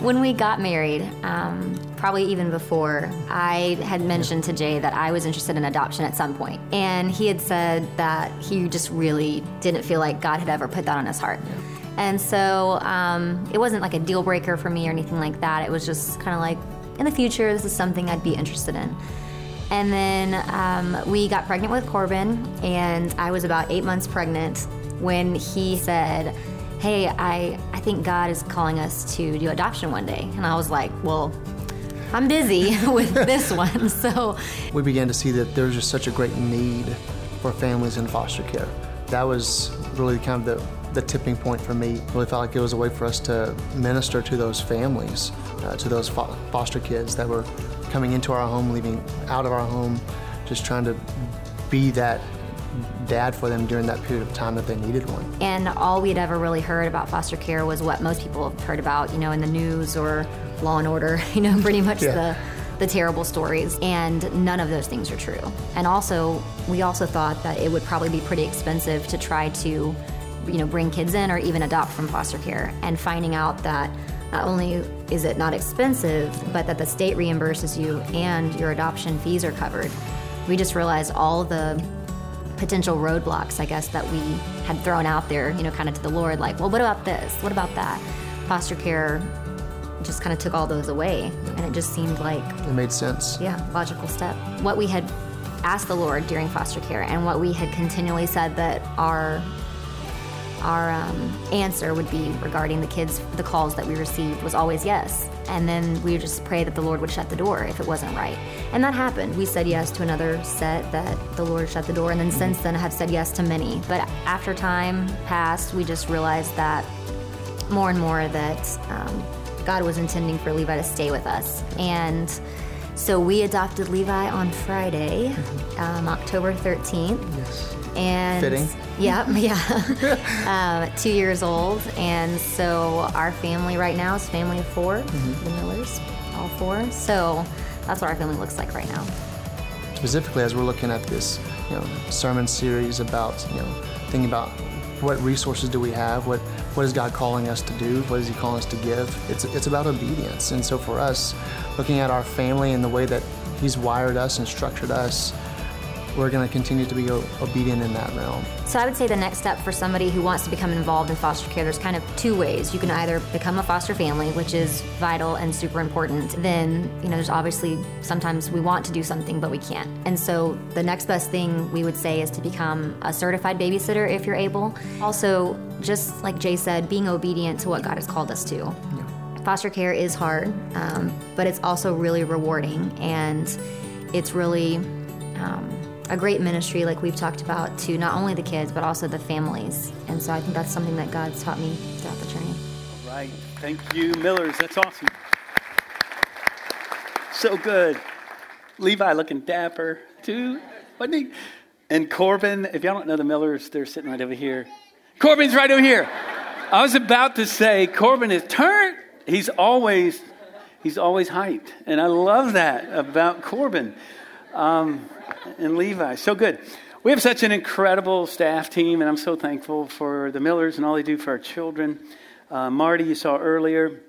When we got married, um, probably even before, I had mentioned to Jay that I was interested in adoption at some point. And he had said that he just really didn't feel like God had ever put that on his heart. And so um, it wasn't like a deal breaker for me or anything like that. It was just kind of like, in the future, this is something I'd be interested in. And then um, we got pregnant with Corbin, and I was about eight months pregnant when he said, Hey, I, I think God is calling us to do adoption one day. And I was like, Well, I'm busy with this one. So we began to see that there's just such a great need for families in foster care. That was really kind of the the tipping point for me. Really felt like it was a way for us to minister to those families, uh, to those fo- foster kids that were coming into our home, leaving out of our home, just trying to be that dad for them during that period of time that they needed one. And all we'd ever really heard about foster care was what most people have heard about, you know, in the news or Law and Order, you know, pretty much yeah. the the terrible stories and none of those things are true. And also, we also thought that it would probably be pretty expensive to try to you know, bring kids in or even adopt from foster care and finding out that not only is it not expensive, but that the state reimburses you and your adoption fees are covered. We just realized all the potential roadblocks, I guess, that we had thrown out there, you know, kind of to the Lord, like, well, what about this? What about that? Foster care just kind of took all those away, and it just seemed like it made sense. Yeah, logical step. What we had asked the Lord during foster care, and what we had continually said that our our um, answer would be regarding the kids, the calls that we received was always yes. And then we would just pray that the Lord would shut the door if it wasn't right. And that happened. We said yes to another set that the Lord shut the door, and then since then I have said yes to many. But after time passed, we just realized that more and more that um, God was intending for Levi to stay with us. And so we adopted Levi on Friday, mm-hmm. um, October 13th. Yes. And fitting. Yep, yeah. uh, two years old, and so our family right now is family of 4 mm-hmm. the Millers, all four. So that's what our family looks like right now. Specifically, as we're looking at this, you know, sermon series about, you know, thinking about what resources do we have, what what is God calling us to do, what is He calling us to give. It's it's about obedience, and so for us, looking at our family and the way that He's wired us and structured us we're going to continue to be obedient in that realm. So I would say the next step for somebody who wants to become involved in foster care, there's kind of two ways. You can either become a foster family, which is vital and super important. Then, you know, there's obviously sometimes we want to do something, but we can't. And so the next best thing we would say is to become a certified babysitter if you're able. Also, just like Jay said, being obedient to what God has called us to. Yeah. Foster care is hard, um, but it's also really rewarding and it's really um, a great ministry, like we've talked about, to not only the kids, but also the families. And so I think that's something that God's taught me throughout the journey. All right. Thank you, Millers. That's awesome. So good. Levi looking dapper, too, wasn't he? And Corbin, if y'all don't know the Millers, they're sitting right over here. Corbin's right over here. I was about to say, Corbin is turned. He's always, he's always hyped. And I love that about Corbin. Um, and Levi. So good. We have such an incredible staff team, and I'm so thankful for the Millers and all they do for our children. Uh, Marty, you saw earlier.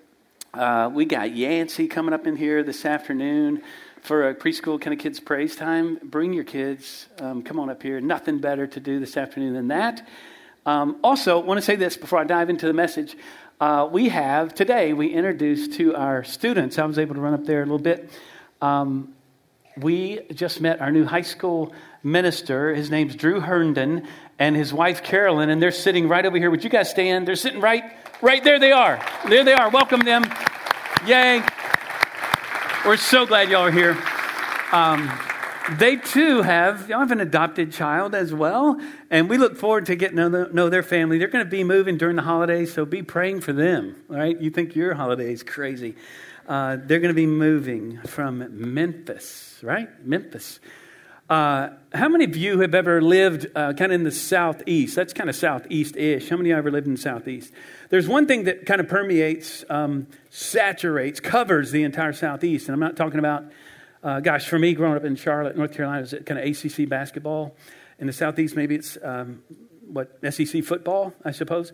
Uh, we got Yancy coming up in here this afternoon for a preschool kind of kids praise time. Bring your kids. Um, come on up here. Nothing better to do this afternoon than that. Um, also, want to say this before I dive into the message. Uh, we have today we introduced to our students. I was able to run up there a little bit. Um, we just met our new high school minister. His name's Drew Herndon and his wife Carolyn, and they're sitting right over here. Would you guys stand? They're sitting right, right there. They are. There they are. Welcome them. Yay! We're so glad y'all are here. Um, they too have y'all have an adopted child as well, and we look forward to getting to know, know their family. They're going to be moving during the holidays, so be praying for them. All right, You think your holiday is crazy? Uh, they're going to be moving from Memphis, right? Memphis. Uh, how many of you have ever lived uh, kind of in the southeast? That's kind of southeast ish. How many of you ever lived in the southeast? There's one thing that kind of permeates, um, saturates, covers the entire southeast. And I'm not talking about, uh, gosh, for me growing up in Charlotte, North Carolina, is kind of ACC basketball? In the southeast, maybe it's um, what, SEC football, I suppose.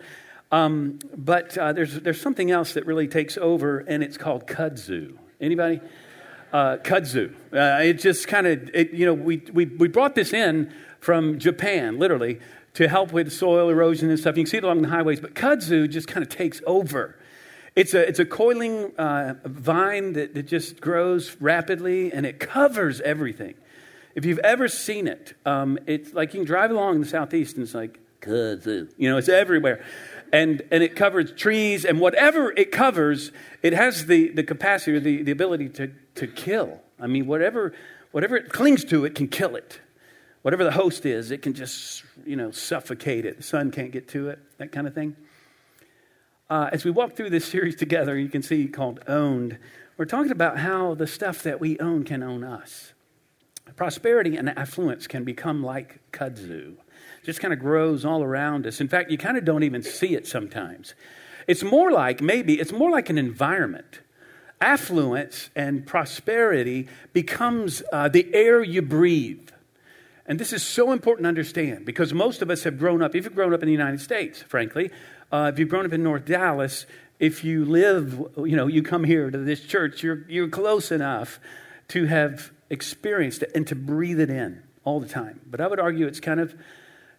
Um, but uh, there's, there's something else that really takes over, and it's called kudzu. Anybody? Uh, kudzu. Uh, it just kind of, you know, we, we, we brought this in from Japan, literally, to help with soil erosion and stuff. You can see it along the highways, but kudzu just kind of takes over. It's a, it's a coiling uh, vine that, that just grows rapidly and it covers everything. If you've ever seen it, um, it's like you can drive along in the southeast and it's like kudzu. You know, it's everywhere. And, and it covers trees and whatever it covers, it has the, the capacity or the, the ability to, to kill. I mean, whatever, whatever it clings to, it can kill it. Whatever the host is, it can just, you know, suffocate it. The sun can't get to it, that kind of thing. Uh, as we walk through this series together, you can see called Owned, we're talking about how the stuff that we own can own us. Prosperity and affluence can become like kudzu, just kind of grows all around us. In fact, you kind of don't even see it sometimes. It's more like, maybe, it's more like an environment. Affluence and prosperity becomes uh, the air you breathe. And this is so important to understand because most of us have grown up, if you've grown up in the United States, frankly, uh, if you've grown up in North Dallas, if you live, you know, you come here to this church, you're, you're close enough to have experienced it and to breathe it in all the time. But I would argue it's kind of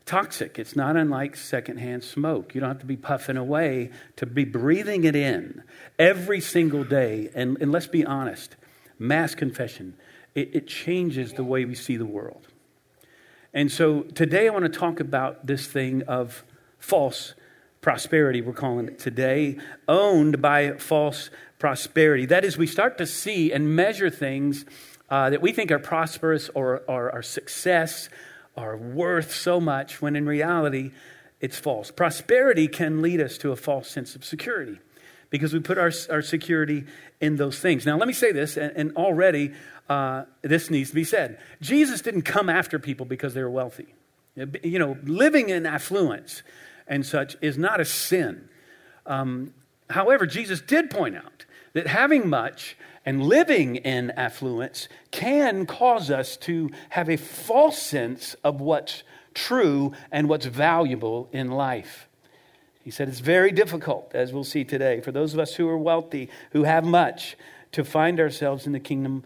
toxic. It's not unlike secondhand smoke. You don't have to be puffing away to be breathing it in every single day. And, and let's be honest mass confession, it, it changes the way we see the world. And so today I want to talk about this thing of false prosperity, we're calling it today, owned by false prosperity. That is, we start to see and measure things uh, that we think are prosperous or, or are success, are worth so much, when in reality, it's false. Prosperity can lead us to a false sense of security because we put our, our security in those things. Now, let me say this, and, and already uh, this needs to be said. Jesus didn't come after people because they were wealthy. You know, living in affluence and such is not a sin. Um, however, Jesus did point out that having much and living in affluence can cause us to have a false sense of what's true and what's valuable in life. He said it's very difficult, as we'll see today, for those of us who are wealthy, who have much, to find ourselves in the kingdom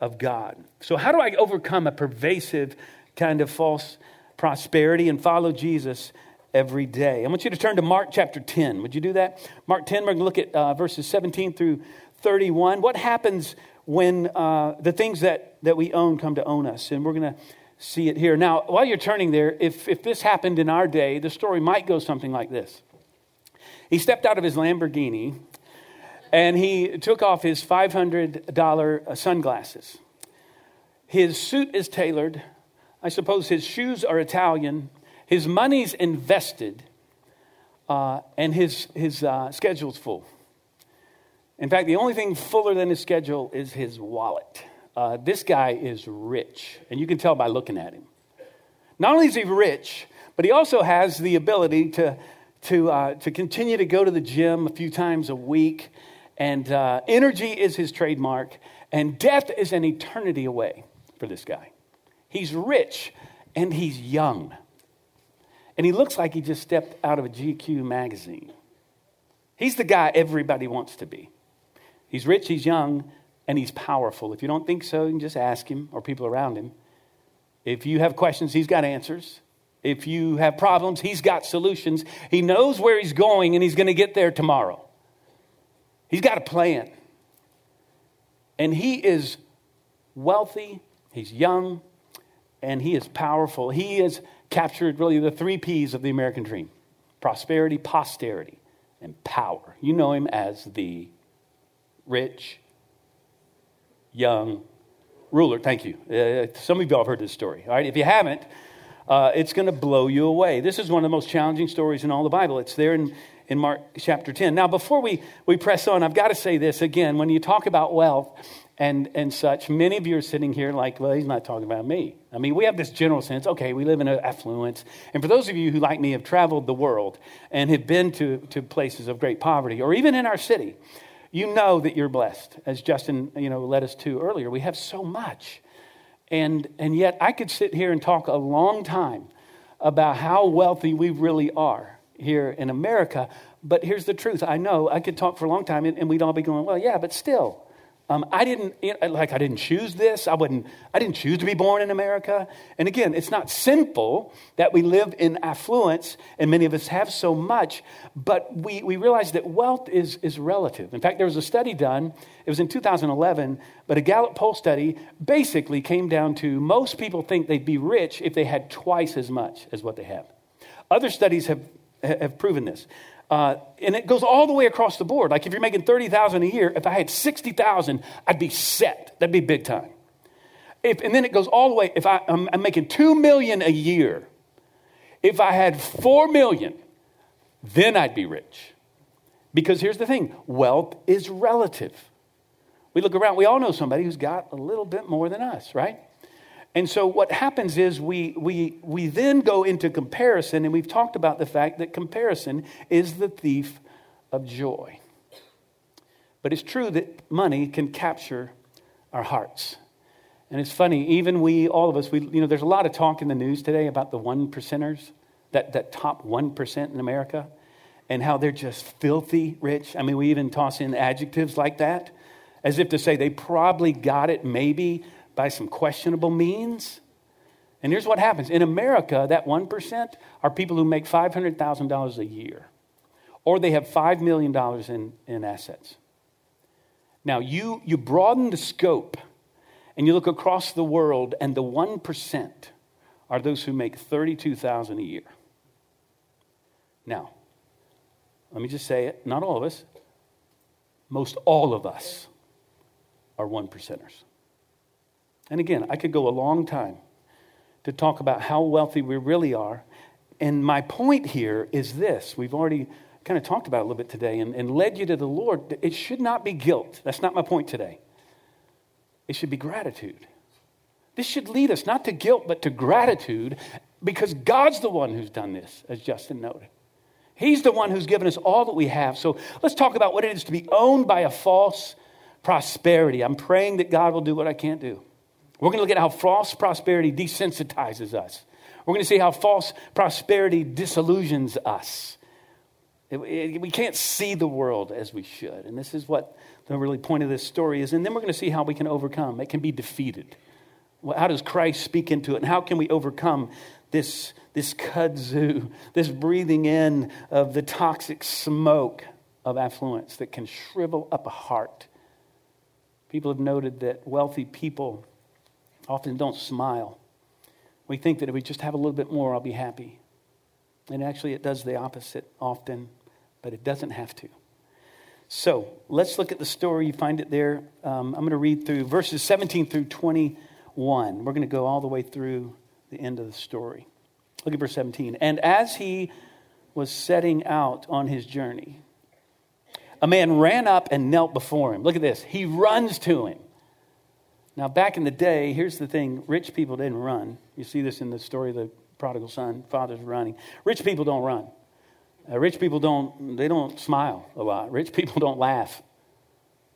of God. So, how do I overcome a pervasive kind of false prosperity and follow Jesus every day. I want you to turn to Mark chapter 10. Would you do that? Mark 10, we're going to look at uh, verses 17 through 31. What happens when uh, the things that, that we own come to own us? And we're going to see it here. Now, while you're turning there, if, if this happened in our day, the story might go something like this. He stepped out of his Lamborghini and he took off his $500 uh, sunglasses. His suit is tailored. I suppose his shoes are Italian. His money's invested, uh, and his, his uh, schedule's full. In fact, the only thing fuller than his schedule is his wallet. Uh, this guy is rich, and you can tell by looking at him. Not only is he rich, but he also has the ability to, to, uh, to continue to go to the gym a few times a week. And uh, energy is his trademark, and death is an eternity away for this guy. He's rich and he's young. And he looks like he just stepped out of a GQ magazine. He's the guy everybody wants to be. He's rich, he's young, and he's powerful. If you don't think so, you can just ask him or people around him. If you have questions, he's got answers. If you have problems, he's got solutions. He knows where he's going and he's going to get there tomorrow. He's got a plan. And he is wealthy, he's young, and he is powerful. He has captured really the three P's of the American dream prosperity, posterity, and power. You know him as the rich, young ruler. Thank you. Uh, some of you have heard this story. All right, if you haven't, uh, it's going to blow you away. This is one of the most challenging stories in all the Bible. It's there in, in Mark chapter 10. Now, before we, we press on, I've got to say this again. When you talk about wealth, and, and such. Many of you are sitting here like, well, he's not talking about me. I mean, we have this general sense, okay, we live in affluence. And for those of you who, like me, have traveled the world and have been to, to places of great poverty, or even in our city, you know that you're blessed. As Justin, you know, led us to earlier, we have so much. And, and yet, I could sit here and talk a long time about how wealthy we really are. here in America. But here's the truth I know I could talk for a long time and, and we'd all be going, well, yeah, but still. Um, I didn't like I didn't choose this. I wouldn't. I didn't choose to be born in America. And again, it's not sinful that we live in affluence, and many of us have so much. But we we realize that wealth is is relative. In fact, there was a study done. It was in 2011, but a Gallup poll study basically came down to most people think they'd be rich if they had twice as much as what they have. Other studies have have proven this. Uh, and it goes all the way across the board. Like if you're making 30,000 a year, if I had 60,000, I'd be set. That'd be big time. If, and then it goes all the way, if I, I'm, I'm making 2 million a year, if I had 4 million, then I'd be rich. Because here's the thing wealth is relative. We look around, we all know somebody who's got a little bit more than us, right? And so what happens is we, we, we then go into comparison, and we've talked about the fact that comparison is the thief of joy. But it's true that money can capture our hearts. And it's funny, even we, all of us, we, you know, there's a lot of talk in the news today about the one percenters, that, that top 1% in America, and how they're just filthy rich. I mean, we even toss in adjectives like that, as if to say they probably got it maybe by some questionable means. And here's what happens in America, that 1% are people who make $500,000 a year, or they have $5 million in, in assets. Now, you, you broaden the scope and you look across the world, and the 1% are those who make 32,000 a year. Now, let me just say it, not all of us, most all of us are one percenters. And again, I could go a long time to talk about how wealthy we really are. And my point here is this we've already kind of talked about a little bit today and, and led you to the Lord. It should not be guilt. That's not my point today. It should be gratitude. This should lead us not to guilt, but to gratitude because God's the one who's done this, as Justin noted. He's the one who's given us all that we have. So let's talk about what it is to be owned by a false prosperity. I'm praying that God will do what I can't do. We're going to look at how false prosperity desensitizes us. We're going to see how false prosperity disillusions us. We can't see the world as we should. And this is what the really point of this story is. And then we're going to see how we can overcome. It can be defeated. How does Christ speak into it? And how can we overcome this, this kudzu, this breathing in of the toxic smoke of affluence that can shrivel up a heart? People have noted that wealthy people often don't smile. We think that if we just have a little bit more, I'll be happy. And actually, it does the opposite often, but it doesn't have to. So let's look at the story. You find it there. Um, I'm going to read through verses 17 through 21. We're going to go all the way through the end of the story. Look at verse 17. And as he was setting out on his journey, a man ran up and knelt before him. Look at this. He runs to him now, back in the day, here's the thing rich people didn't run. You see this in the story of the prodigal son, father's running. Rich people don't run. Uh, rich people don't, they don't smile a lot. Rich people don't laugh,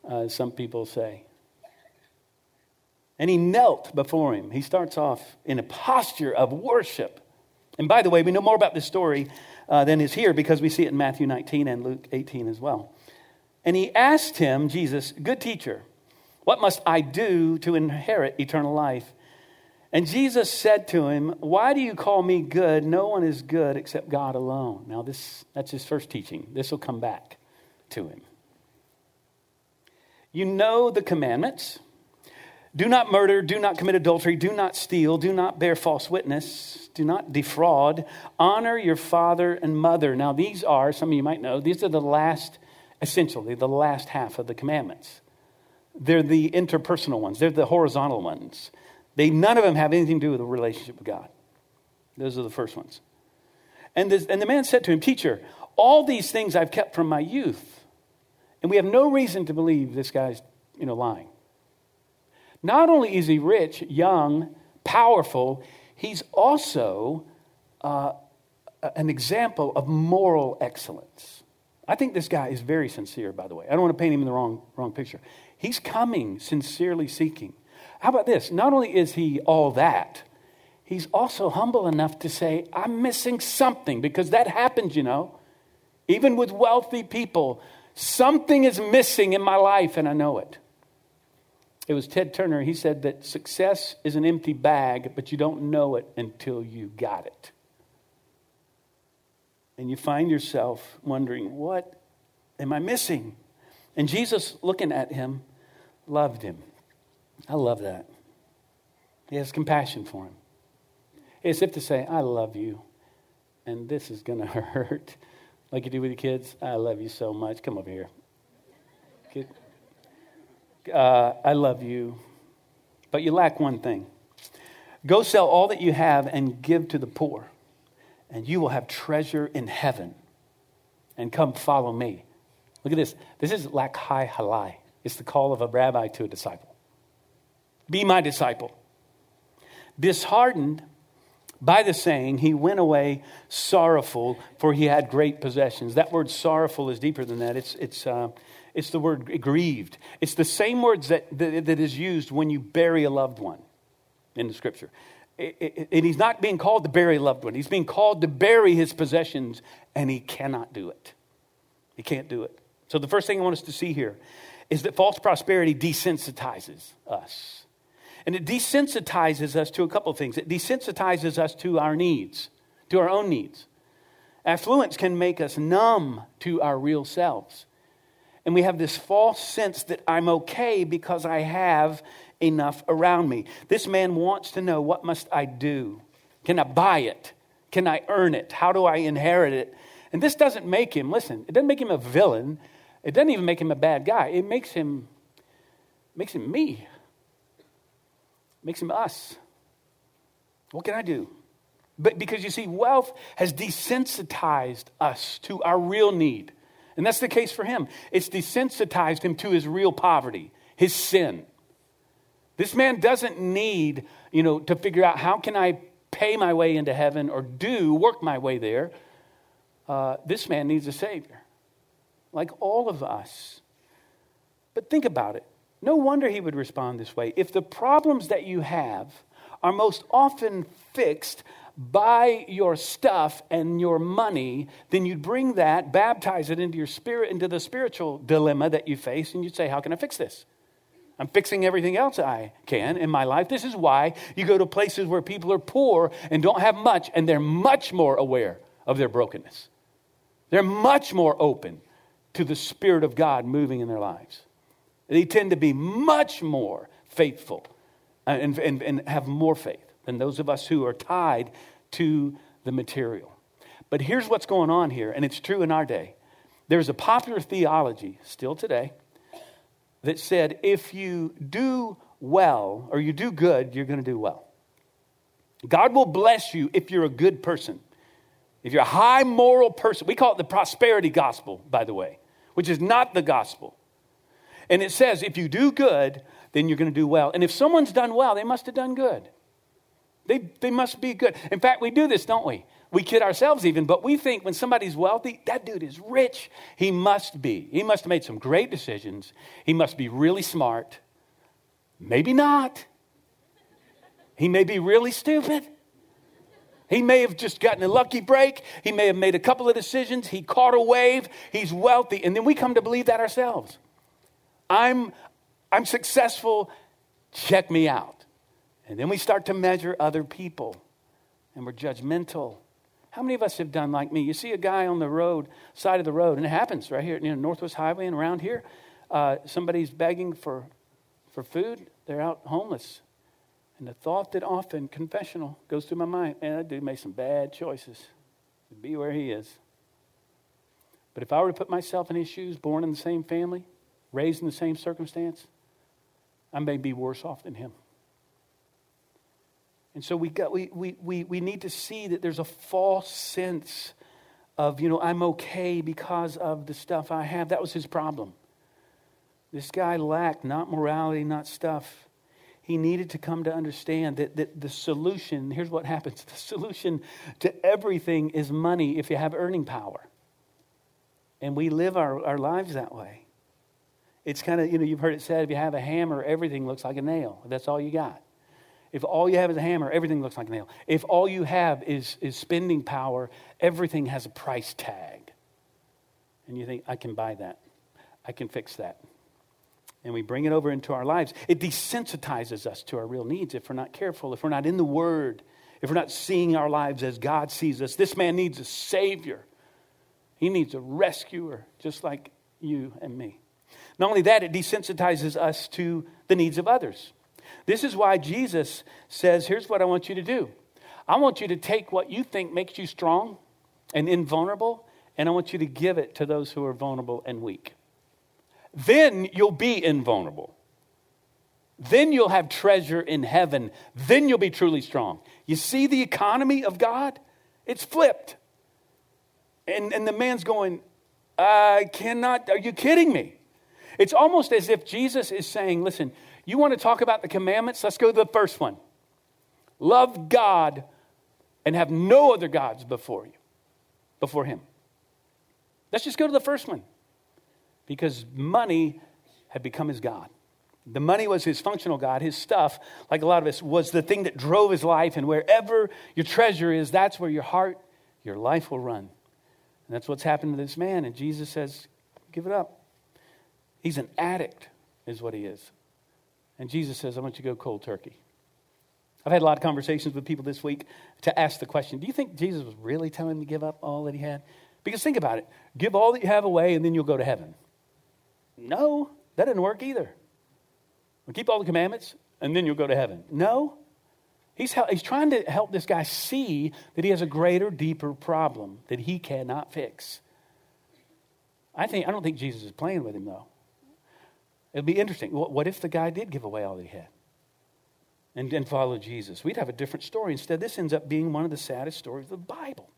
uh, some people say. And he knelt before him. He starts off in a posture of worship. And by the way, we know more about this story uh, than is here because we see it in Matthew 19 and Luke 18 as well. And he asked him, Jesus, good teacher, what must I do to inherit eternal life? And Jesus said to him, Why do you call me good? No one is good except God alone. Now, this, that's his first teaching. This will come back to him. You know the commandments do not murder, do not commit adultery, do not steal, do not bear false witness, do not defraud, honor your father and mother. Now, these are, some of you might know, these are the last, essentially, the last half of the commandments. They're the interpersonal ones, they're the horizontal ones. They, none of them have anything to do with a relationship with God. Those are the first ones. And, this, and the man said to him, Teacher, all these things I've kept from my youth. And we have no reason to believe this guy's you know, lying. Not only is he rich, young, powerful, he's also uh, an example of moral excellence. I think this guy is very sincere, by the way. I don't want to paint him in the wrong, wrong picture. He's coming sincerely seeking. How about this? Not only is he all that, he's also humble enough to say, I'm missing something because that happens, you know. Even with wealthy people, something is missing in my life and I know it. It was Ted Turner. He said that success is an empty bag, but you don't know it until you got it. And you find yourself wondering, what am I missing? And Jesus, looking at him, loved him. I love that. He has compassion for him. As if to say, I love you, and this is going to hurt. Like you do with your kids, I love you so much. Come over here. Uh, I love you, but you lack one thing. Go sell all that you have and give to the poor, and you will have treasure in heaven. And come follow me. Look at this. This is lakhai halai. It's the call of a rabbi to a disciple. Be my disciple. Disheartened by the saying, he went away sorrowful, for he had great possessions. That word sorrowful is deeper than that. It's, it's, uh, it's the word grieved. It's the same words that, that, that is used when you bury a loved one in the scripture. and he's not being called to bury a loved one, he's being called to bury his possessions, and he cannot do it. He can't do it. So, the first thing I want us to see here is that false prosperity desensitizes us. And it desensitizes us to a couple of things. It desensitizes us to our needs, to our own needs. Affluence can make us numb to our real selves. And we have this false sense that I'm okay because I have enough around me. This man wants to know what must I do? Can I buy it? Can I earn it? How do I inherit it? And this doesn't make him, listen, it doesn't make him a villain. It doesn't even make him a bad guy. It makes him makes him me. Makes him us. What can I do? But because you see, wealth has desensitized us to our real need. And that's the case for him. It's desensitized him to his real poverty, his sin. This man doesn't need, you know, to figure out how can I pay my way into heaven or do work my way there. Uh, this man needs a savior like all of us. But think about it. No wonder he would respond this way. If the problems that you have are most often fixed by your stuff and your money, then you'd bring that, baptize it into your spirit, into the spiritual dilemma that you face, and you'd say, How can I fix this? I'm fixing everything else I can in my life. This is why you go to places where people are poor and don't have much, and they're much more aware of their brokenness. They're much more open to the Spirit of God moving in their lives. They tend to be much more faithful uh, and, and, and have more faith than those of us who are tied to the material. But here's what's going on here, and it's true in our day. There's a popular theology still today that said if you do well or you do good, you're going to do well. God will bless you if you're a good person. If you're a high moral person, we call it the prosperity gospel, by the way, which is not the gospel. And it says if you do good, then you're going to do well. And if someone's done well, they must have done good. They, they must be good. In fact, we do this, don't we? We kid ourselves even, but we think when somebody's wealthy, that dude is rich. He must be. He must have made some great decisions. He must be really smart. Maybe not. He may be really stupid. He may have just gotten a lucky break. He may have made a couple of decisions. He caught a wave. He's wealthy. And then we come to believe that ourselves. I'm, I'm successful. Check me out. And then we start to measure other people and we're judgmental. How many of us have done like me? You see a guy on the road, side of the road, and it happens right here, you know, Northwest Highway and around here. Uh, somebody's begging for, for food. They're out homeless. And the thought that often, confessional, goes through my mind, man, that dude made some bad choices to be where he is. But if I were to put myself in his shoes, born in the same family, raised in the same circumstance, I may be worse off than him. And so we, got, we, we, we, we need to see that there's a false sense of, you know, I'm okay because of the stuff I have. That was his problem. This guy lacked not morality, not stuff he needed to come to understand that, that the solution here's what happens the solution to everything is money if you have earning power. And we live our, our lives that way. It's kind of, you know, you've heard it said if you have a hammer, everything looks like a nail. That's all you got. if all you have is a hammer, everything looks like a nail. If all you have is, is spending power, everything has a price tag. And you think, I can buy that, I can fix that. And we bring it over into our lives. It desensitizes us to our real needs if we're not careful, if we're not in the Word, if we're not seeing our lives as God sees us. This man needs a Savior, he needs a rescuer, just like you and me. Not only that, it desensitizes us to the needs of others. This is why Jesus says, Here's what I want you to do I want you to take what you think makes you strong and invulnerable, and I want you to give it to those who are vulnerable and weak. Then you'll be invulnerable. Then you'll have treasure in heaven. Then you'll be truly strong. You see the economy of God? It's flipped. And, and the man's going, I cannot, are you kidding me? It's almost as if Jesus is saying, listen, you want to talk about the commandments? Let's go to the first one. Love God and have no other gods before you, before Him. Let's just go to the first one. Because money had become his God. The money was his functional God. His stuff, like a lot of us, was the thing that drove his life. And wherever your treasure is, that's where your heart, your life will run. And that's what's happened to this man. And Jesus says, Give it up. He's an addict, is what he is. And Jesus says, I want you to go cold turkey. I've had a lot of conversations with people this week to ask the question Do you think Jesus was really telling him to give up all that he had? Because think about it give all that you have away and then you'll go to heaven. No, that didn't work either. Well, keep all the commandments and then you'll go to heaven. No. He's, he's trying to help this guy see that he has a greater, deeper problem that he cannot fix. I, think, I don't think Jesus is playing with him, though. It'd be interesting. What if the guy did give away all that he had and, and follow Jesus? We'd have a different story. Instead, this ends up being one of the saddest stories of the Bible.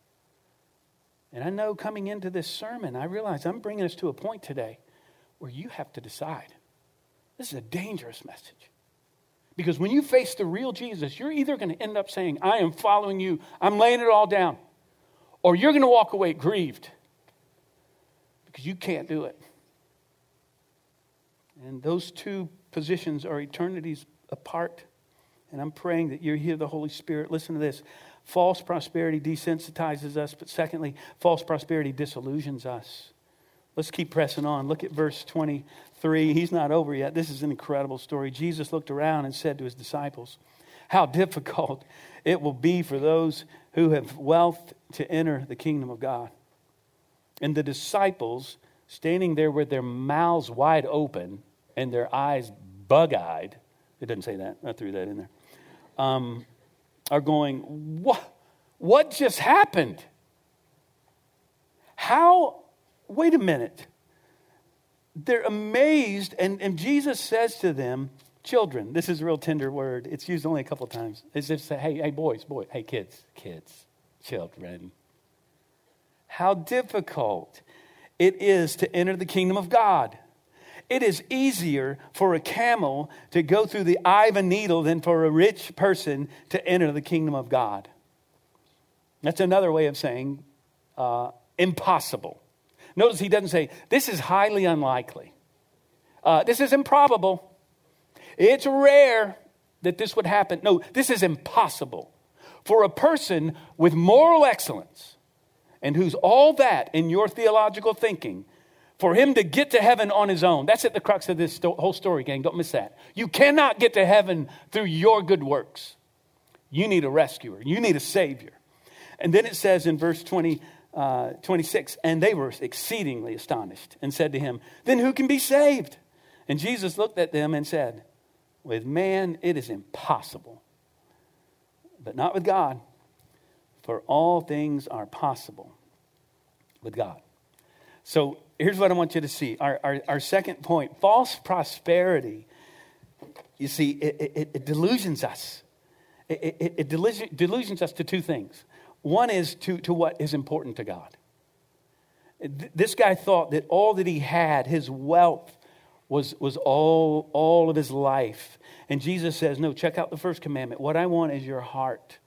And I know coming into this sermon, I realize I'm bringing us to a point today where you have to decide. This is a dangerous message. Because when you face the real Jesus, you're either going to end up saying, I am following you, I'm laying it all down, or you're going to walk away grieved because you can't do it. And those two positions are eternities apart. And I'm praying that you hear the Holy Spirit. Listen to this. False prosperity desensitizes us, but secondly, false prosperity disillusions us. Let's keep pressing on. Look at verse 23. He's not over yet. This is an incredible story. Jesus looked around and said to his disciples, How difficult it will be for those who have wealth to enter the kingdom of God. And the disciples, standing there with their mouths wide open, and their eyes bug eyed, it doesn't say that, I threw that in there, um, are going, what, what just happened? How, wait a minute. They're amazed, and, and Jesus says to them, Children, this is a real tender word. It's used only a couple times. It's just say, hey, hey, boys, boys, hey, kids, kids, children. How difficult it is to enter the kingdom of God. It is easier for a camel to go through the eye of a needle than for a rich person to enter the kingdom of God. That's another way of saying uh, impossible. Notice he doesn't say, this is highly unlikely. Uh, this is improbable. It's rare that this would happen. No, this is impossible. For a person with moral excellence and who's all that in your theological thinking for him to get to heaven on his own. That's at the crux of this sto- whole story, gang. Don't miss that. You cannot get to heaven through your good works. You need a rescuer, you need a savior. And then it says in verse 20, uh, 26, and they were exceedingly astonished and said to him, Then who can be saved? And Jesus looked at them and said, With man it is impossible, but not with God, for all things are possible with God. So here's what I want you to see. Our, our, our second point false prosperity, you see, it, it, it delusions us. It, it, it delusion, delusions us to two things. One is to, to what is important to God. This guy thought that all that he had, his wealth, was, was all, all of his life. And Jesus says, No, check out the first commandment. What I want is your heart.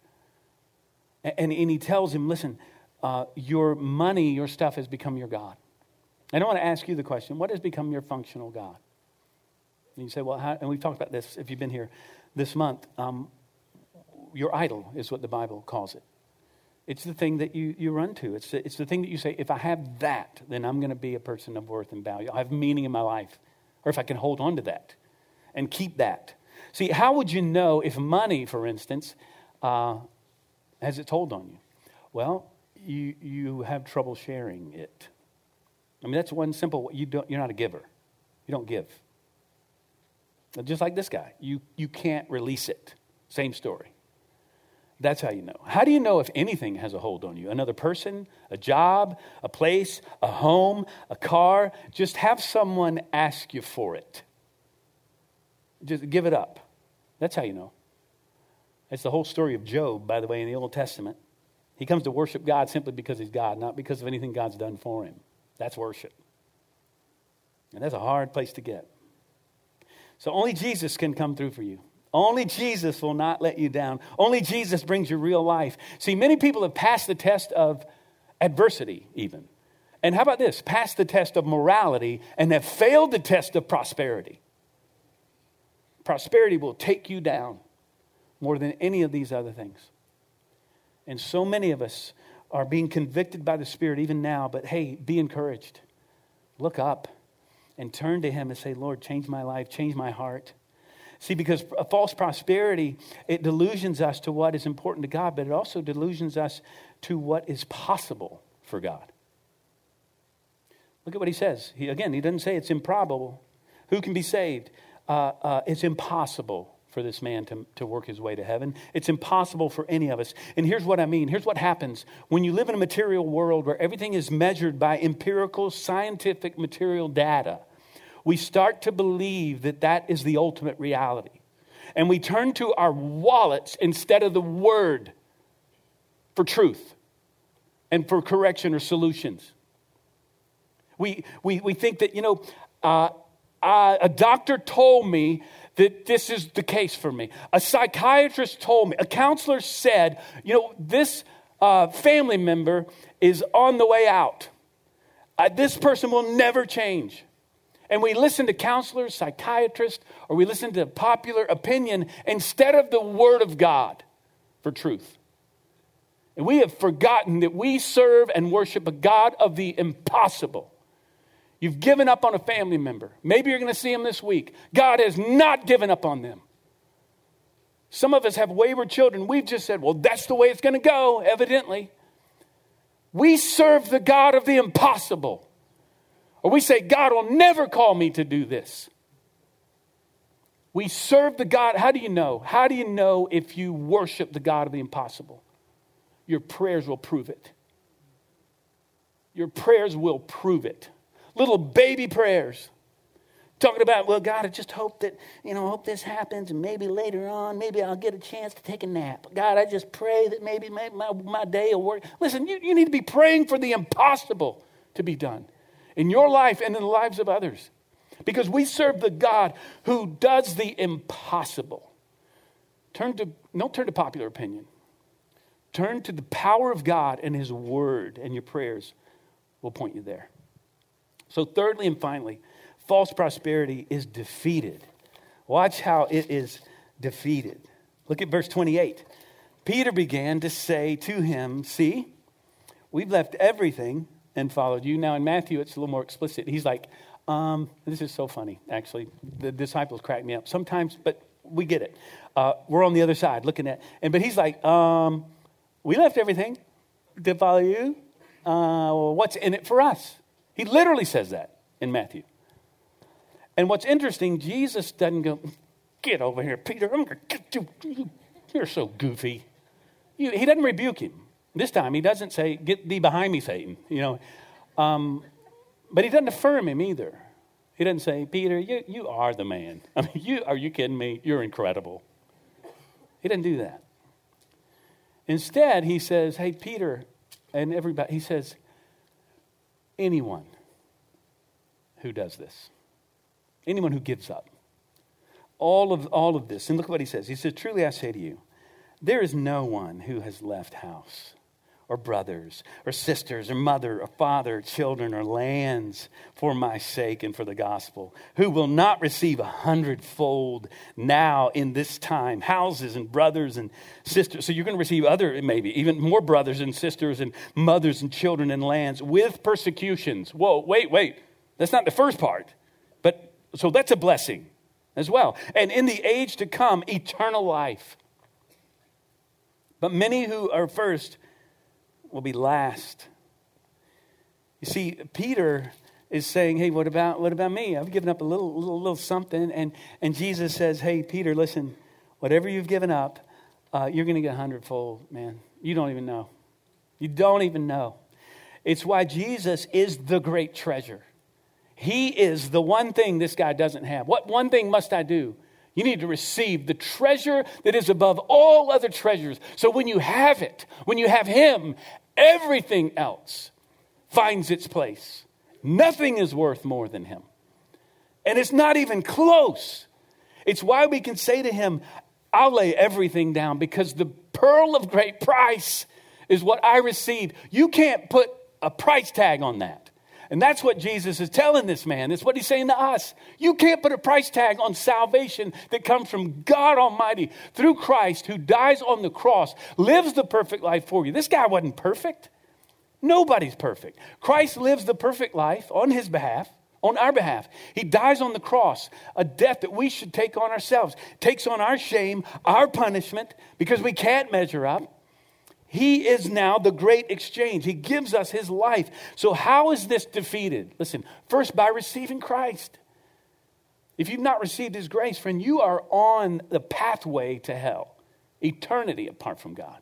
And, and he tells him, Listen, uh, your money, your stuff has become your God. And I want to ask you the question what has become your functional God? And you say, well, how, and we've talked about this if you've been here this month. Um, your idol, is what the Bible calls it. It's the thing that you, you run to. It's the, it's the thing that you say, if I have that, then I'm going to be a person of worth and value. I have meaning in my life. Or if I can hold on to that and keep that. See, how would you know if money, for instance, uh, has its hold on you? Well, you, you have trouble sharing it. I mean, that's one simple you don't, you're not a giver. You don't give. Just like this guy, you, you can't release it. Same story. That's how you know. How do you know if anything has a hold on you? Another person, a job, a place, a home, a car? Just have someone ask you for it. Just give it up. That's how you know. It's the whole story of Job, by the way, in the Old Testament. He comes to worship God simply because he's God, not because of anything God's done for him. That's worship. And that's a hard place to get. So only Jesus can come through for you. Only Jesus will not let you down. Only Jesus brings you real life. See, many people have passed the test of adversity, even. And how about this? Passed the test of morality and have failed the test of prosperity. Prosperity will take you down more than any of these other things. And so many of us are being convicted by the Spirit even now, but hey, be encouraged. Look up and turn to Him and say, Lord, change my life, change my heart. See, because a false prosperity, it delusions us to what is important to God, but it also delusions us to what is possible for God. Look at what he says. He, again, he doesn't say it's improbable. Who can be saved? Uh, uh, it's impossible for this man to, to work his way to heaven. It's impossible for any of us. And here's what I mean here's what happens when you live in a material world where everything is measured by empirical, scientific, material data. We start to believe that that is the ultimate reality. And we turn to our wallets instead of the word for truth and for correction or solutions. We, we, we think that, you know, uh, uh, a doctor told me that this is the case for me. A psychiatrist told me, a counselor said, you know, this uh, family member is on the way out. Uh, this person will never change. And we listen to counselors, psychiatrists, or we listen to popular opinion instead of the Word of God for truth. And we have forgotten that we serve and worship a God of the impossible. You've given up on a family member. Maybe you're going to see him this week. God has not given up on them. Some of us have wayward children. We've just said, well, that's the way it's going to go, evidently. We serve the God of the impossible. Or we say, God will never call me to do this. We serve the God. How do you know? How do you know if you worship the God of the impossible? Your prayers will prove it. Your prayers will prove it little baby prayers. Talking about, well, God, I just hope that, you know, I hope this happens and maybe later on, maybe I'll get a chance to take a nap. God, I just pray that maybe, my, my day will work. Listen, you, you need to be praying for the impossible to be done in your life and in the lives of others. Because we serve the God who does the impossible. Turn to, don't turn to popular opinion. Turn to the power of God and His Word, and your prayers will point you there. So, thirdly and finally, false prosperity is defeated. Watch how it is defeated. Look at verse 28. Peter began to say to him, See, we've left everything and followed you. Now, in Matthew, it's a little more explicit. He's like, um, This is so funny, actually. The disciples crack me up sometimes, but we get it. Uh, we're on the other side looking at, and but he's like, um, We left everything to follow you. Uh, what's in it for us? He literally says that in Matthew. And what's interesting, Jesus doesn't go, Get over here, Peter. I'm to get you. You're so goofy. he doesn't rebuke him. This time, he doesn't say, Get thee behind me, Satan. You know, um, but he doesn't affirm him either. He doesn't say, Peter, you, you are the man. I mean, you, are you kidding me? You're incredible. He doesn't do that. Instead, he says, Hey, Peter, and everybody, he says, anyone who does this, anyone who gives up. All of, all of this. And look what he says. He says, Truly I say to you, there is no one who has left house or brothers or sisters or mother or father, children or lands for my sake and for the gospel, who will not receive a hundredfold now in this time, houses and brothers and sisters. So you're going to receive other, maybe even more brothers and sisters and mothers and children and lands with persecutions. Whoa, wait, wait. That's not the first part. But so that's a blessing as well. And in the age to come, eternal life. But many who are first will be last. You see, Peter is saying, Hey, what about, what about me? I've given up a little, little, little something. And, and Jesus says, Hey, Peter, listen, whatever you've given up, uh, you're going to get a hundredfold, man. You don't even know. You don't even know. It's why Jesus is the great treasure. He is the one thing this guy doesn't have. What one thing must I do? You need to receive the treasure that is above all other treasures. So when you have it, when you have Him, Everything else finds its place. Nothing is worth more than him. And it's not even close. It's why we can say to him, I'll lay everything down because the pearl of great price is what I received. You can't put a price tag on that. And that's what Jesus is telling this man. It's what he's saying to us. You can't put a price tag on salvation that comes from God Almighty through Christ who dies on the cross, lives the perfect life for you. This guy wasn't perfect. Nobody's perfect. Christ lives the perfect life on his behalf, on our behalf. He dies on the cross, a death that we should take on ourselves, takes on our shame, our punishment, because we can't measure up. He is now the great exchange. He gives us his life. So, how is this defeated? Listen, first by receiving Christ. If you've not received his grace, friend, you are on the pathway to hell, eternity apart from God.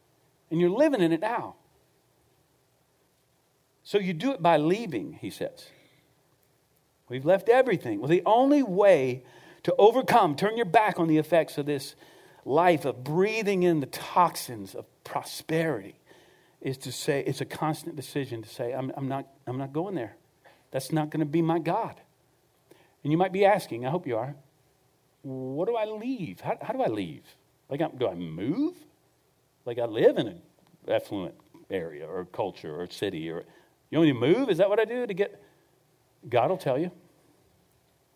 And you're living in it now. So, you do it by leaving, he says. We've left everything. Well, the only way to overcome, turn your back on the effects of this life of breathing in the toxins of prosperity is to say, it's a constant decision to say, I'm, I'm, not, I'm not going there. That's not going to be my God. And you might be asking, I hope you are, what do I leave? How, how do I leave? Like, do I move? Like, I live in an affluent area or culture or city or you to move? Is that what I do to get? God will tell you.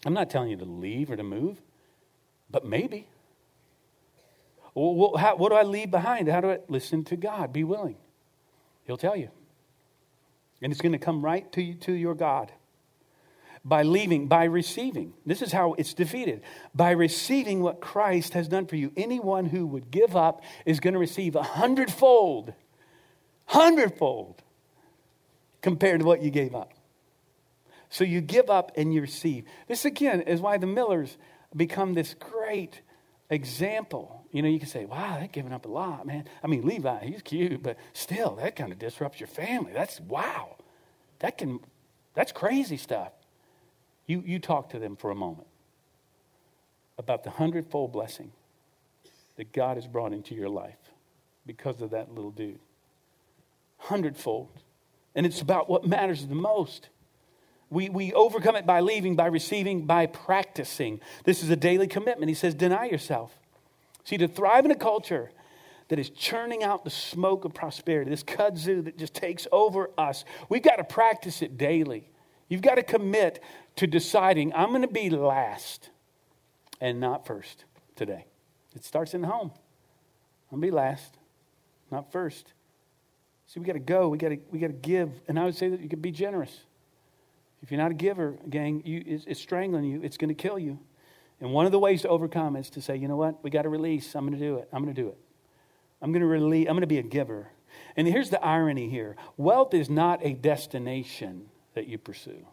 I'm not telling you to leave or to move, but maybe. Well, how, what do I leave behind? How do I listen to God? Be willing. He'll tell you. And it's going to come right to you, to your God. By leaving, by receiving. This is how it's defeated. By receiving what Christ has done for you. Anyone who would give up is going to receive a hundredfold, hundredfold compared to what you gave up. So you give up and you receive. This again is why the Millers become this great example. You know, you can say, wow, they're giving up a lot, man. I mean, Levi, he's cute, but still, that kind of disrupts your family. That's wow. That can, that's crazy stuff. You, you talk to them for a moment about the hundredfold blessing that God has brought into your life because of that little dude. Hundredfold. And it's about what matters the most. We, we overcome it by leaving, by receiving, by practicing. This is a daily commitment. He says, deny yourself. See, to thrive in a culture that is churning out the smoke of prosperity, this kudzu that just takes over us, we've got to practice it daily. You've got to commit to deciding, I'm going to be last and not first today. It starts in the home. I'm going to be last, not first. See, we got to go. We got to we got to give, and I would say that you could be generous. If you're not a giver, gang, you, it's, it's strangling you. It's going to kill you. And one of the ways to overcome is to say, you know what? We got to release. I'm going to do it. I'm going to do it. I'm going to release. I'm going to be a giver. And here's the irony here wealth is not a destination that you pursue,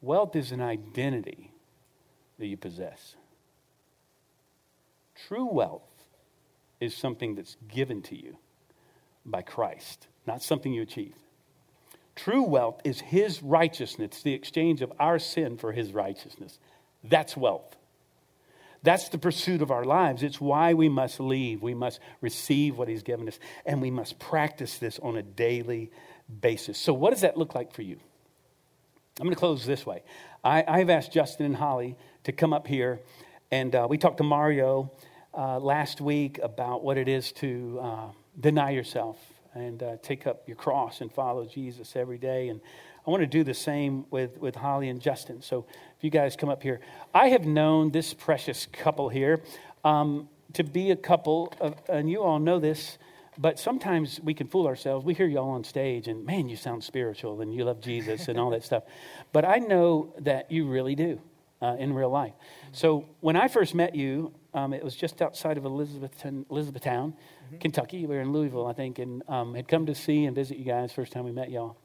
wealth is an identity that you possess. True wealth is something that's given to you by Christ, not something you achieve. True wealth is his righteousness, the exchange of our sin for his righteousness. That's wealth. That's the pursuit of our lives. It's why we must leave. We must receive what he's given us, and we must practice this on a daily basis. So, what does that look like for you? I'm going to close this way. I, have asked Justin and Holly to come up here, and uh, we talked to Mario uh, last week about what it is to uh, deny yourself and uh, take up your cross and follow Jesus every day. And I want to do the same with, with Holly and Justin. So if you guys come up here, I have known this precious couple here um, to be a couple, of, and you all know this. But sometimes we can fool ourselves. We hear y'all on stage, and man, you sound spiritual and you love Jesus and all that stuff. But I know that you really do uh, in real life. So when I first met you, um, it was just outside of Elizabethtown, Elizabethtown mm-hmm. Kentucky. We were in Louisville, I think, and um, had come to see and visit you guys first time we met y'all.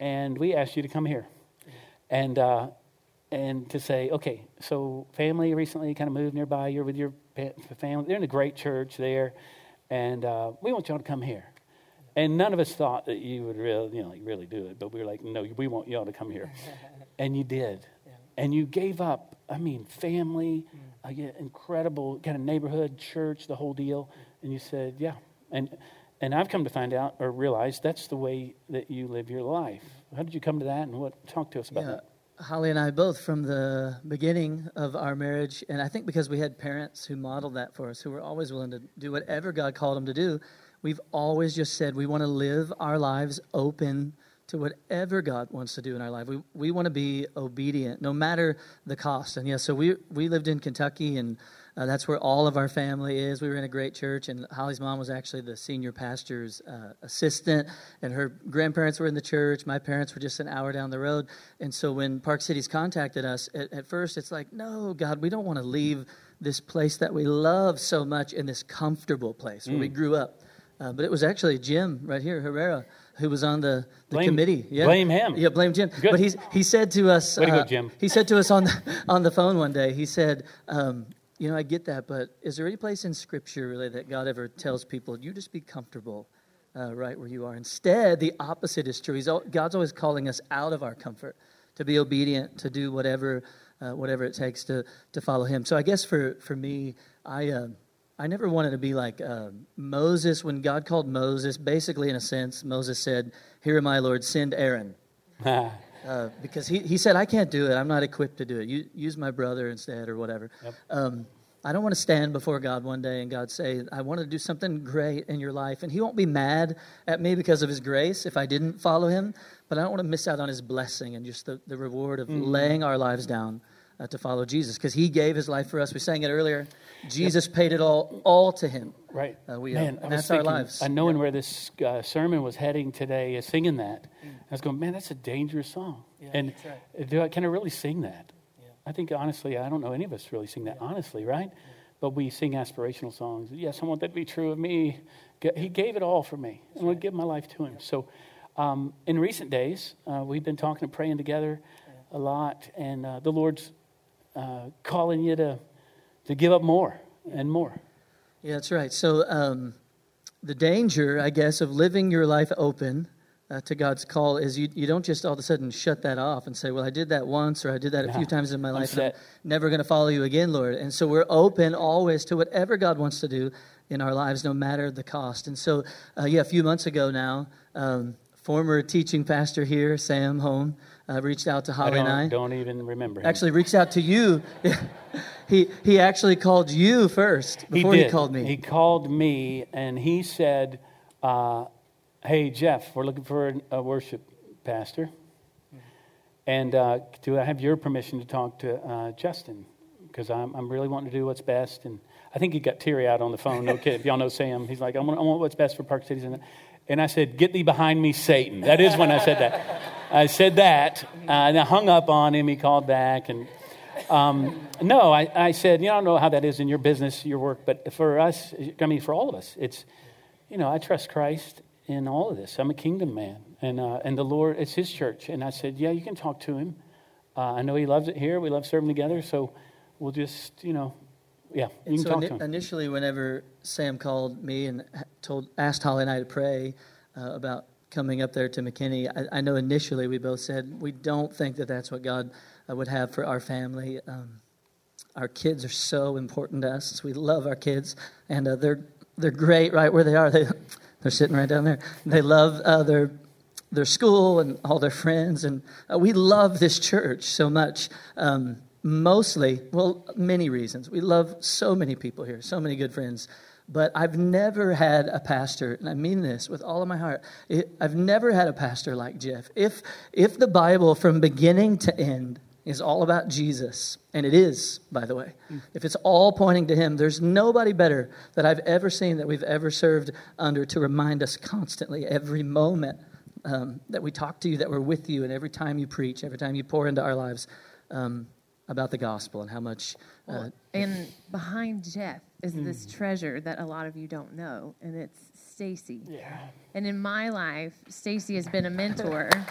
And we asked you to come here, and uh, and to say, okay, so family recently kind of moved nearby. You're with your family. They're in a great church there, and uh, we want y'all to come here. And none of us thought that you would really, you know, like really do it, but we were like, no, we want y'all to come here, and you did, yeah. and you gave up. I mean, family, mm. uh, incredible kind of neighborhood, church, the whole deal and you said, yeah. And, and I've come to find out or realize that's the way that you live your life. How did you come to that and what? Talk to us about yeah. that. Holly and I both from the beginning of our marriage, and I think because we had parents who modeled that for us, who were always willing to do whatever God called them to do, we've always just said we want to live our lives open to whatever God wants to do in our life. We, we want to be obedient no matter the cost. And yeah, so we, we lived in Kentucky and uh, that's where all of our family is. We were in a great church, and Holly's mom was actually the senior pastor's uh, assistant, and her grandparents were in the church. My parents were just an hour down the road. And so when Park Cities contacted us, at, at first it's like, no, God, we don't want to leave this place that we love so much in this comfortable place where mm. we grew up. Uh, but it was actually Jim right here, Herrera, who was on the, the blame, committee. Yeah. Blame him. Yeah, blame Jim. Good. But he's, he said to us, Way to go, uh, Jim. he said to us on the, on the phone one day, he said, um, you know, I get that, but is there any place in Scripture really that God ever tells people, you just be comfortable uh, right where you are? Instead, the opposite is true. He's, God's always calling us out of our comfort to be obedient, to do whatever, uh, whatever it takes to, to follow Him. So I guess for, for me, I, uh, I never wanted to be like uh, Moses. When God called Moses, basically, in a sense, Moses said, Here am I, Lord, send Aaron. uh, because he, he said, I can't do it. I'm not equipped to do it. You, use my brother instead or whatever. Yep. Um, I don't want to stand before God one day and God say, I want to do something great in your life. And He won't be mad at me because of His grace if I didn't follow Him, but I don't want to miss out on His blessing and just the, the reward of mm-hmm. laying our lives down uh, to follow Jesus because He gave His life for us. We sang it earlier. Jesus yep. paid it all, all to Him. Right. Uh, we, man, and that's thinking, our lives. I knowing yeah. where this uh, sermon was heading today, is singing that. Mm. I was going, man, that's a dangerous song. Yeah, and right. do I, can I really sing that? Yeah. I think honestly, I don't know any of us really sing that honestly, right? But we sing aspirational songs. Yes, I want that to be true of me. He gave it all for me. I want to give my life to Him. So, um, in recent days, uh, we've been talking and praying together a lot, and uh, the Lord's uh, calling you to to give up more and more. Yeah, that's right. So, um, the danger, I guess, of living your life open uh, to God's call is you, you don't just all of a sudden shut that off and say, Well, I did that once or I did that a few times in my life. And I'm never going to follow you again, Lord. And so we're open always to whatever God wants to do in our lives, no matter the cost. And so, uh, yeah, a few months ago now, um, former teaching pastor here, Sam Home, uh, reached out to Holly I and I. Don't even remember. Him. Actually, reached out to you. he he actually called you first before he, he, called me. He called me and he said, uh, "Hey Jeff, we're looking for a worship pastor, and uh, do I have your permission to talk to uh, Justin? Because I'm I'm really wanting to do what's best." And I think he got teary out on the phone. No kid, if y'all know Sam, he's like, "I want, I want what's best for Park Cities." And and I said, Get thee behind me, Satan. That is when I said that. I said that, uh, and I hung up on him. He called back. And um, no, I, I said, You know, I don't know how that is in your business, your work, but for us, I mean, for all of us, it's, you know, I trust Christ in all of this. I'm a kingdom man. And, uh, and the Lord, it's his church. And I said, Yeah, you can talk to him. Uh, I know he loves it here. We love serving together. So we'll just, you know, yeah, you can so talk to him. Initially, whenever Sam called me and told, asked Holly and I to pray uh, about coming up there to McKinney, I, I, know initially we both said we don't think that that's what God uh, would have for our family. Um, our kids are so important to us. We love our kids, and uh, they're they're great right where they are. They they're sitting right down there. They love uh, their their school and all their friends, and uh, we love this church so much. Um, mostly, well, many reasons. We love so many people here, so many good friends. But I've never had a pastor, and I mean this with all of my heart. I've never had a pastor like Jeff. If, if the Bible from beginning to end is all about Jesus, and it is, by the way, if it's all pointing to Him, there's nobody better that I've ever seen that we've ever served under to remind us constantly, every moment um, that we talk to you, that we're with you, and every time you preach, every time you pour into our lives um, about the gospel and how much. Uh, and behind Jeff is mm. this treasure that a lot of you don't know, and it's Stacy. Yeah. And in my life, Stacy has been a mentor.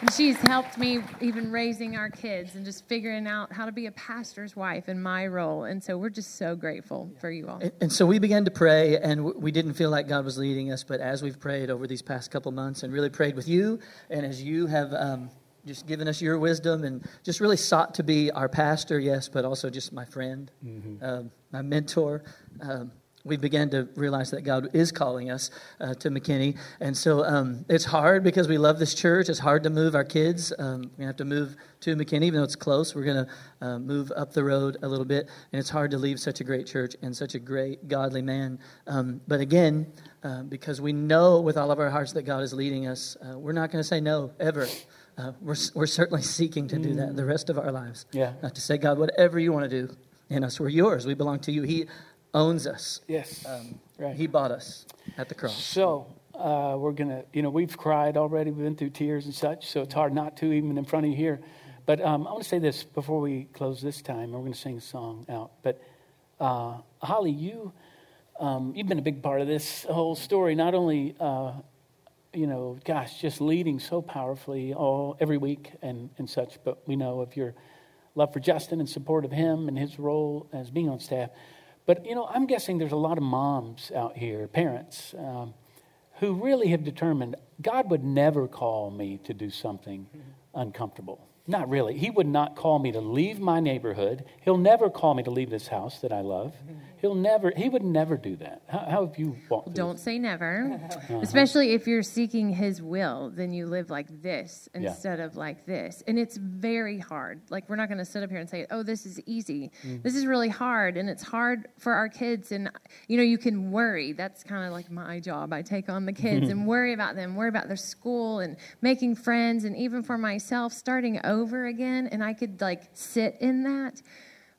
and she's helped me even raising our kids and just figuring out how to be a pastor's wife in my role. And so we're just so grateful for you all. And, and so we began to pray, and we didn't feel like God was leading us, but as we've prayed over these past couple months and really prayed with you, and as you have. Um, just given us your wisdom and just really sought to be our pastor, yes, but also just my friend, mm-hmm. um, my mentor. Um, we began to realize that God is calling us uh, to McKinney. And so um, it's hard because we love this church. It's hard to move our kids. Um, we're going to have to move to McKinney, even though it's close. We're going to uh, move up the road a little bit. And it's hard to leave such a great church and such a great, godly man. Um, but again, uh, because we know with all of our hearts that God is leading us, uh, we're not going to say no ever uh, we're, we're certainly seeking to do that the rest of our lives. Yeah. Uh, to say, God, whatever you want to do in us, we're yours. We belong to you. He owns us. Yes. Um, right. He bought us at the cross. So uh, we're going to, you know, we've cried already. We've been through tears and such, so it's hard not to, even in front of you here. But um, I want to say this before we close this time. We're going to sing a song out. But uh, Holly, you, um, you've been a big part of this whole story, not only uh, you know, gosh, just leading so powerfully all every week and, and such. But we know of your love for Justin and support of him and his role as being on staff. But, you know, I'm guessing there's a lot of moms out here, parents, um, who really have determined God would never call me to do something uncomfortable. Not really. He would not call me to leave my neighborhood. He'll never call me to leave this house that I love. He'll never, he would never do that. How, how have you walked Don't say never. Uh-huh. Especially if you're seeking his will, then you live like this instead yeah. of like this. And it's very hard. Like, we're not going to sit up here and say, oh, this is easy. Mm. This is really hard. And it's hard for our kids. And, you know, you can worry. That's kind of like my job. I take on the kids and worry about them, worry about their school and making friends. And even for myself, starting over again and I could like sit in that.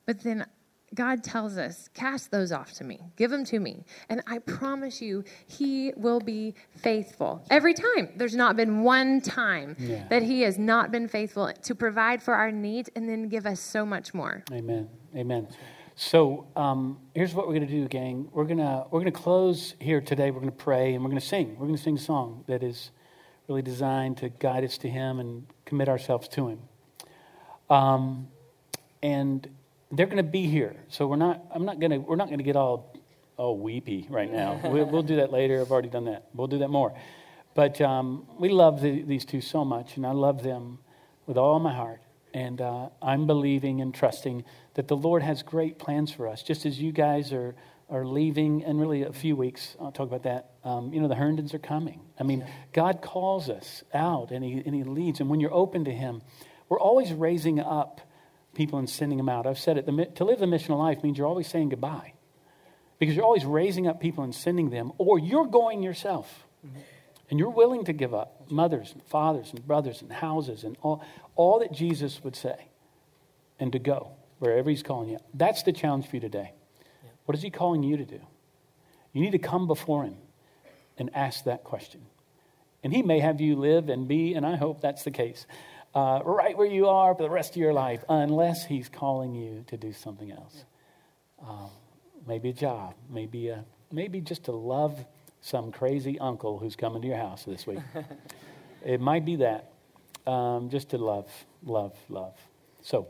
But then God tells us, cast those off to me, give them to me. And I promise you, He will be faithful every time. There's not been one time yeah. that He has not been faithful to provide for our needs and then give us so much more. Amen. Amen. So um, here's what we're going to do, gang. We're going to we're going to close here today. We're going to pray and we're going to sing. We're going to sing a song that is really designed to guide us to Him and commit ourselves to Him. Um, and they're going to be here. So we're not, I'm not going to, we're not going to get all, all weepy right now. we'll, we'll, do that later. I've already done that. We'll do that more. But um, we love the, these two so much, and I love them with all my heart. And uh, I'm believing and trusting that the Lord has great plans for us, just as you guys are, are leaving in really a few weeks. I'll talk about that. Um, you know, the Herndons are coming. I mean, God calls us out and he, and he leads. And when you're open to Him, we're always raising up people and sending them out. I've said it the, to live the missional life means you're always saying goodbye because you're always raising up people and sending them, or you're going yourself. Mm-hmm. And you're willing to give up mothers and fathers and brothers and houses and all, all that Jesus would say and to go wherever he's calling you. That's the challenge for you today. Yeah. What is he calling you to do? You need to come before him and ask that question. And he may have you live and be, and I hope that's the case, uh, right where you are for the rest of your life, unless He's calling you to do something else. Um, maybe a job, maybe a, maybe just to love some crazy uncle who's coming to your house this week. it might be that, um, just to love, love, love. So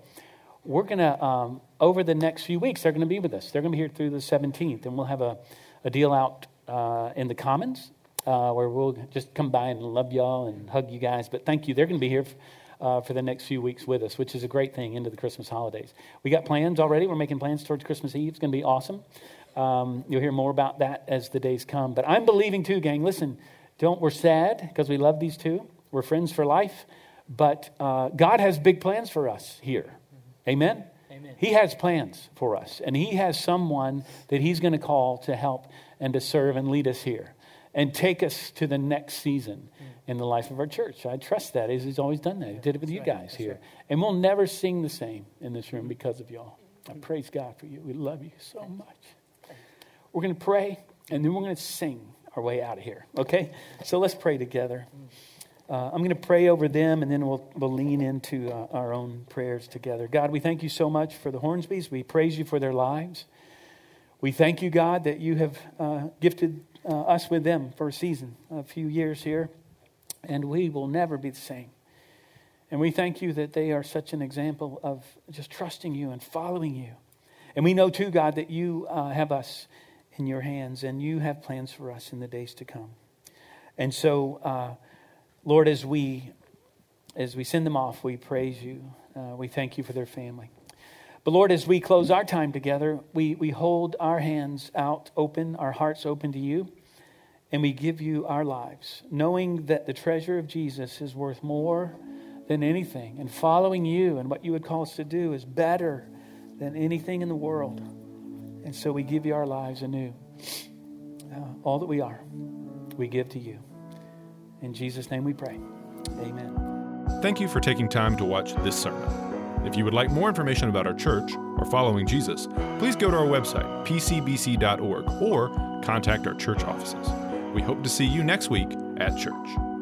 we're going to, um, over the next few weeks, they're going to be with us. They're going to be here through the 17th, and we'll have a, a deal out uh, in the Commons uh, where we'll just come by and love y'all and hug you guys. But thank you. They're going to be here uh, for the next few weeks with us, which is a great thing into the Christmas holidays. We got plans already. We're making plans towards Christmas Eve. It's going to be awesome. Um, you'll hear more about that as the days come. But I'm believing too, gang. Listen, don't we're sad because we love these two. We're friends for life. But uh, God has big plans for us here. Amen? Amen? Amen. He has plans for us, and He has someone that He's going to call to help and to serve and lead us here and take us to the next season in the life of our church. I trust that. He's always done that. He did it with That's you guys here. Right. And we'll never sing the same in this room because of y'all. I praise God for you. We love you so much. We're going to pray, and then we're going to sing our way out of here. Okay? So let's pray together. Uh, I'm going to pray over them, and then we'll, we'll lean into uh, our own prayers together. God, we thank you so much for the Hornsbys. We praise you for their lives. We thank you, God, that you have uh, gifted uh, us with them for a season, a few years here, and we will never be the same. And we thank you that they are such an example of just trusting you and following you. And we know, too, God, that you uh, have us in your hands and you have plans for us in the days to come. And so, uh, Lord, as we, as we send them off, we praise you. Uh, we thank you for their family. But Lord, as we close our time together, we, we hold our hands out open, our hearts open to you, and we give you our lives, knowing that the treasure of Jesus is worth more than anything. And following you and what you would call us to do is better than anything in the world. And so we give you our lives anew. Uh, all that we are, we give to you. In Jesus' name we pray. Amen. Thank you for taking time to watch this sermon. If you would like more information about our church or following Jesus, please go to our website, pcbc.org, or contact our church offices. We hope to see you next week at church.